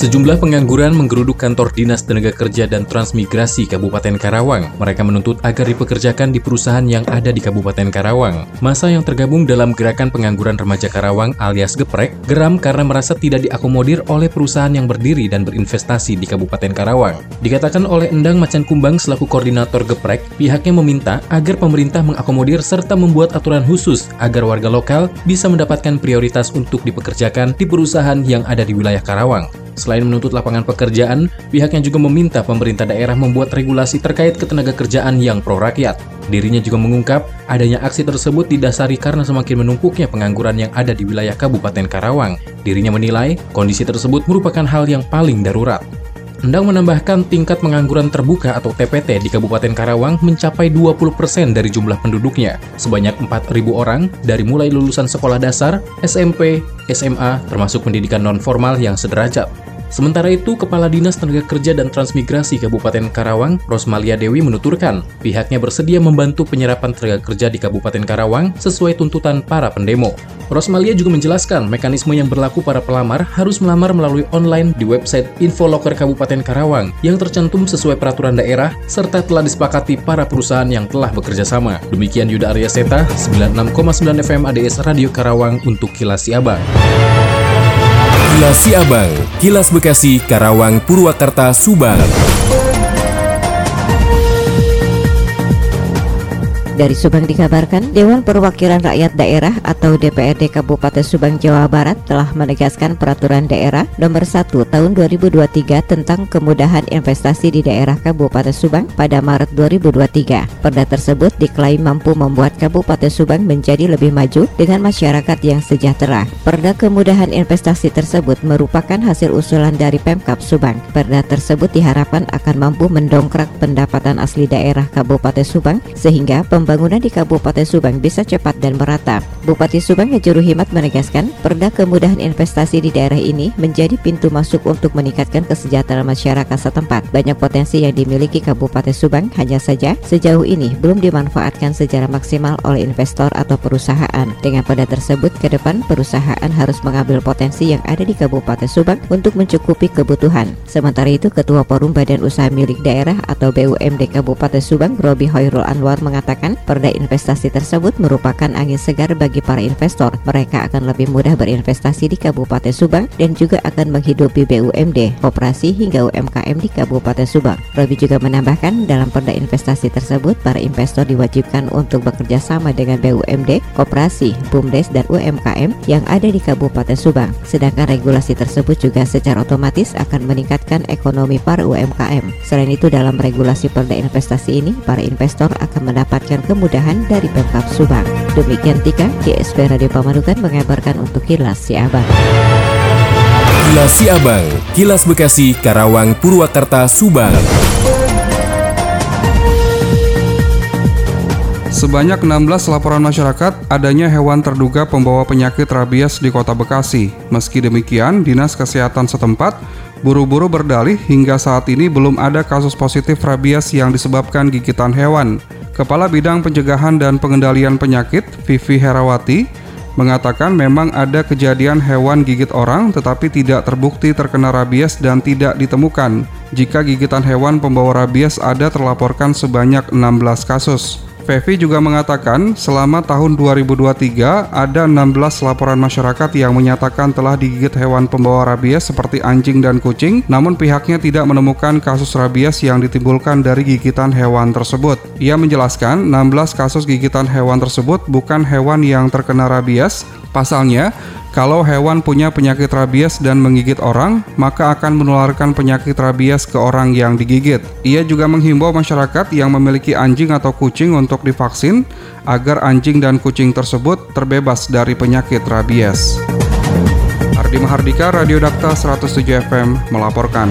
Sejumlah pengangguran menggeruduk kantor Dinas Tenaga Kerja dan Transmigrasi Kabupaten Karawang. Mereka menuntut agar dipekerjakan di perusahaan yang ada di Kabupaten Karawang. Masa yang tergabung dalam gerakan pengangguran remaja Karawang alias Geprek geram karena merasa tidak diakomodir oleh perusahaan yang berdiri dan berinvestasi di Kabupaten Karawang. Dikatakan oleh Endang Macan Kumbang selaku koordinator Geprek, pihaknya meminta agar pemerintah mengakomodir serta membuat aturan khusus agar warga lokal bisa mendapatkan prioritas untuk dipekerjakan di perusahaan yang ada di wilayah Karawang. Selain menuntut lapangan pekerjaan, pihaknya juga meminta pemerintah daerah membuat regulasi terkait ketenaga kerjaan yang pro rakyat. Dirinya juga mengungkap adanya aksi tersebut didasari karena semakin menumpuknya pengangguran yang ada di wilayah Kabupaten Karawang. Dirinya menilai kondisi tersebut merupakan hal yang paling darurat. Endang menambahkan tingkat pengangguran terbuka atau TPT di Kabupaten Karawang mencapai 20% dari jumlah penduduknya, sebanyak 4.000 orang dari mulai lulusan sekolah dasar, SMP, SMA, termasuk pendidikan non-formal yang sederajat. Sementara itu, Kepala Dinas Tenaga Kerja dan Transmigrasi Kabupaten Karawang, Rosmalia Dewi menuturkan, pihaknya bersedia membantu penyerapan tenaga kerja di Kabupaten Karawang sesuai tuntutan para pendemo. Rosmalia juga menjelaskan mekanisme yang berlaku para pelamar harus melamar melalui online di website Infoloker Kabupaten Karawang yang tercantum sesuai peraturan daerah serta telah disepakati para perusahaan yang telah bekerja sama. Demikian Yuda Arya Seta, 96,9 FM ADS Radio Karawang untuk Kilas Siabang. Kilas Siabang, Kilas Bekasi, Karawang, Purwakarta, Subang. Dari Subang dikabarkan, Dewan Perwakilan Rakyat Daerah atau DPRD Kabupaten Subang Jawa Barat telah menegaskan peraturan daerah nomor 1 tahun 2023 tentang kemudahan investasi di daerah Kabupaten Subang pada Maret 2023. Perda tersebut diklaim mampu membuat Kabupaten Subang menjadi lebih maju dengan masyarakat yang sejahtera. Perda kemudahan investasi tersebut merupakan hasil usulan dari Pemkap Subang. Perda tersebut diharapkan akan mampu mendongkrak pendapatan asli daerah Kabupaten Subang sehingga pembangunan pembangunan di Kabupaten Subang bisa cepat dan merata. Bupati Subang Juru Himat menegaskan, perda kemudahan investasi di daerah ini menjadi pintu masuk untuk meningkatkan kesejahteraan masyarakat setempat. Banyak potensi yang dimiliki Kabupaten Subang, hanya saja sejauh ini belum dimanfaatkan secara maksimal oleh investor atau perusahaan. Dengan perda tersebut, ke depan perusahaan harus mengambil potensi yang ada di Kabupaten Subang untuk mencukupi kebutuhan. Sementara itu, Ketua Forum Badan Usaha Milik Daerah atau BUMD Kabupaten Subang, Robi Hoirul Anwar mengatakan, Perda investasi tersebut merupakan angin segar bagi para investor. Mereka akan lebih mudah berinvestasi di Kabupaten Subang dan juga akan menghidupi BUMD, operasi hingga UMKM di Kabupaten Subang. Robi juga menambahkan dalam perda investasi tersebut para investor diwajibkan untuk bekerja sama dengan BUMD, koperasi, BUMDes dan UMKM yang ada di Kabupaten Subang. Sedangkan regulasi tersebut juga secara otomatis akan meningkatkan ekonomi para UMKM. Selain itu dalam regulasi perda investasi ini para investor akan mendapatkan kemudahan dari Pemkap Subang. Demikian Tika, GSP Radio Pamanukan mengabarkan untuk Kilas Siabang. Kilas Siabang, Kilas Bekasi, Karawang, Purwakarta, Subang. Sebanyak 16 laporan masyarakat adanya hewan terduga pembawa penyakit rabies di Kota Bekasi. Meski demikian, Dinas Kesehatan setempat buru-buru berdalih hingga saat ini belum ada kasus positif rabies yang disebabkan gigitan hewan. Kepala Bidang Pencegahan dan Pengendalian Penyakit, Vivi Herawati, mengatakan memang ada kejadian hewan gigit orang tetapi tidak terbukti terkena rabies dan tidak ditemukan. Jika gigitan hewan pembawa rabies ada terlaporkan sebanyak 16 kasus. Fevi juga mengatakan selama tahun 2023 ada 16 laporan masyarakat yang menyatakan telah digigit hewan pembawa rabies seperti anjing dan kucing, namun pihaknya tidak menemukan kasus rabies yang ditimbulkan dari gigitan hewan tersebut. Ia menjelaskan 16 kasus gigitan hewan tersebut bukan hewan yang terkena rabies, pasalnya kalau hewan punya penyakit rabies dan menggigit orang, maka akan menularkan penyakit rabies ke orang yang digigit. Ia juga menghimbau masyarakat yang memiliki anjing atau kucing untuk divaksin agar anjing dan kucing tersebut terbebas dari penyakit rabies. Ardi Mahardika, Radio Dakta 107 FM melaporkan.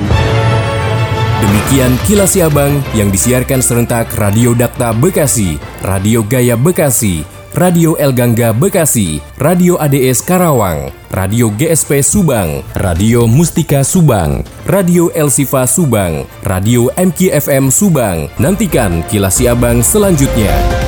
Demikian kilas Siabang yang disiarkan serentak Radio Dakta Bekasi, Radio Gaya Bekasi, Radio El Gangga Bekasi, Radio ADS Karawang, Radio GSP Subang, Radio Mustika Subang, Radio El Sifa Subang, Radio MKFM Subang. Nantikan kilas Siabang selanjutnya.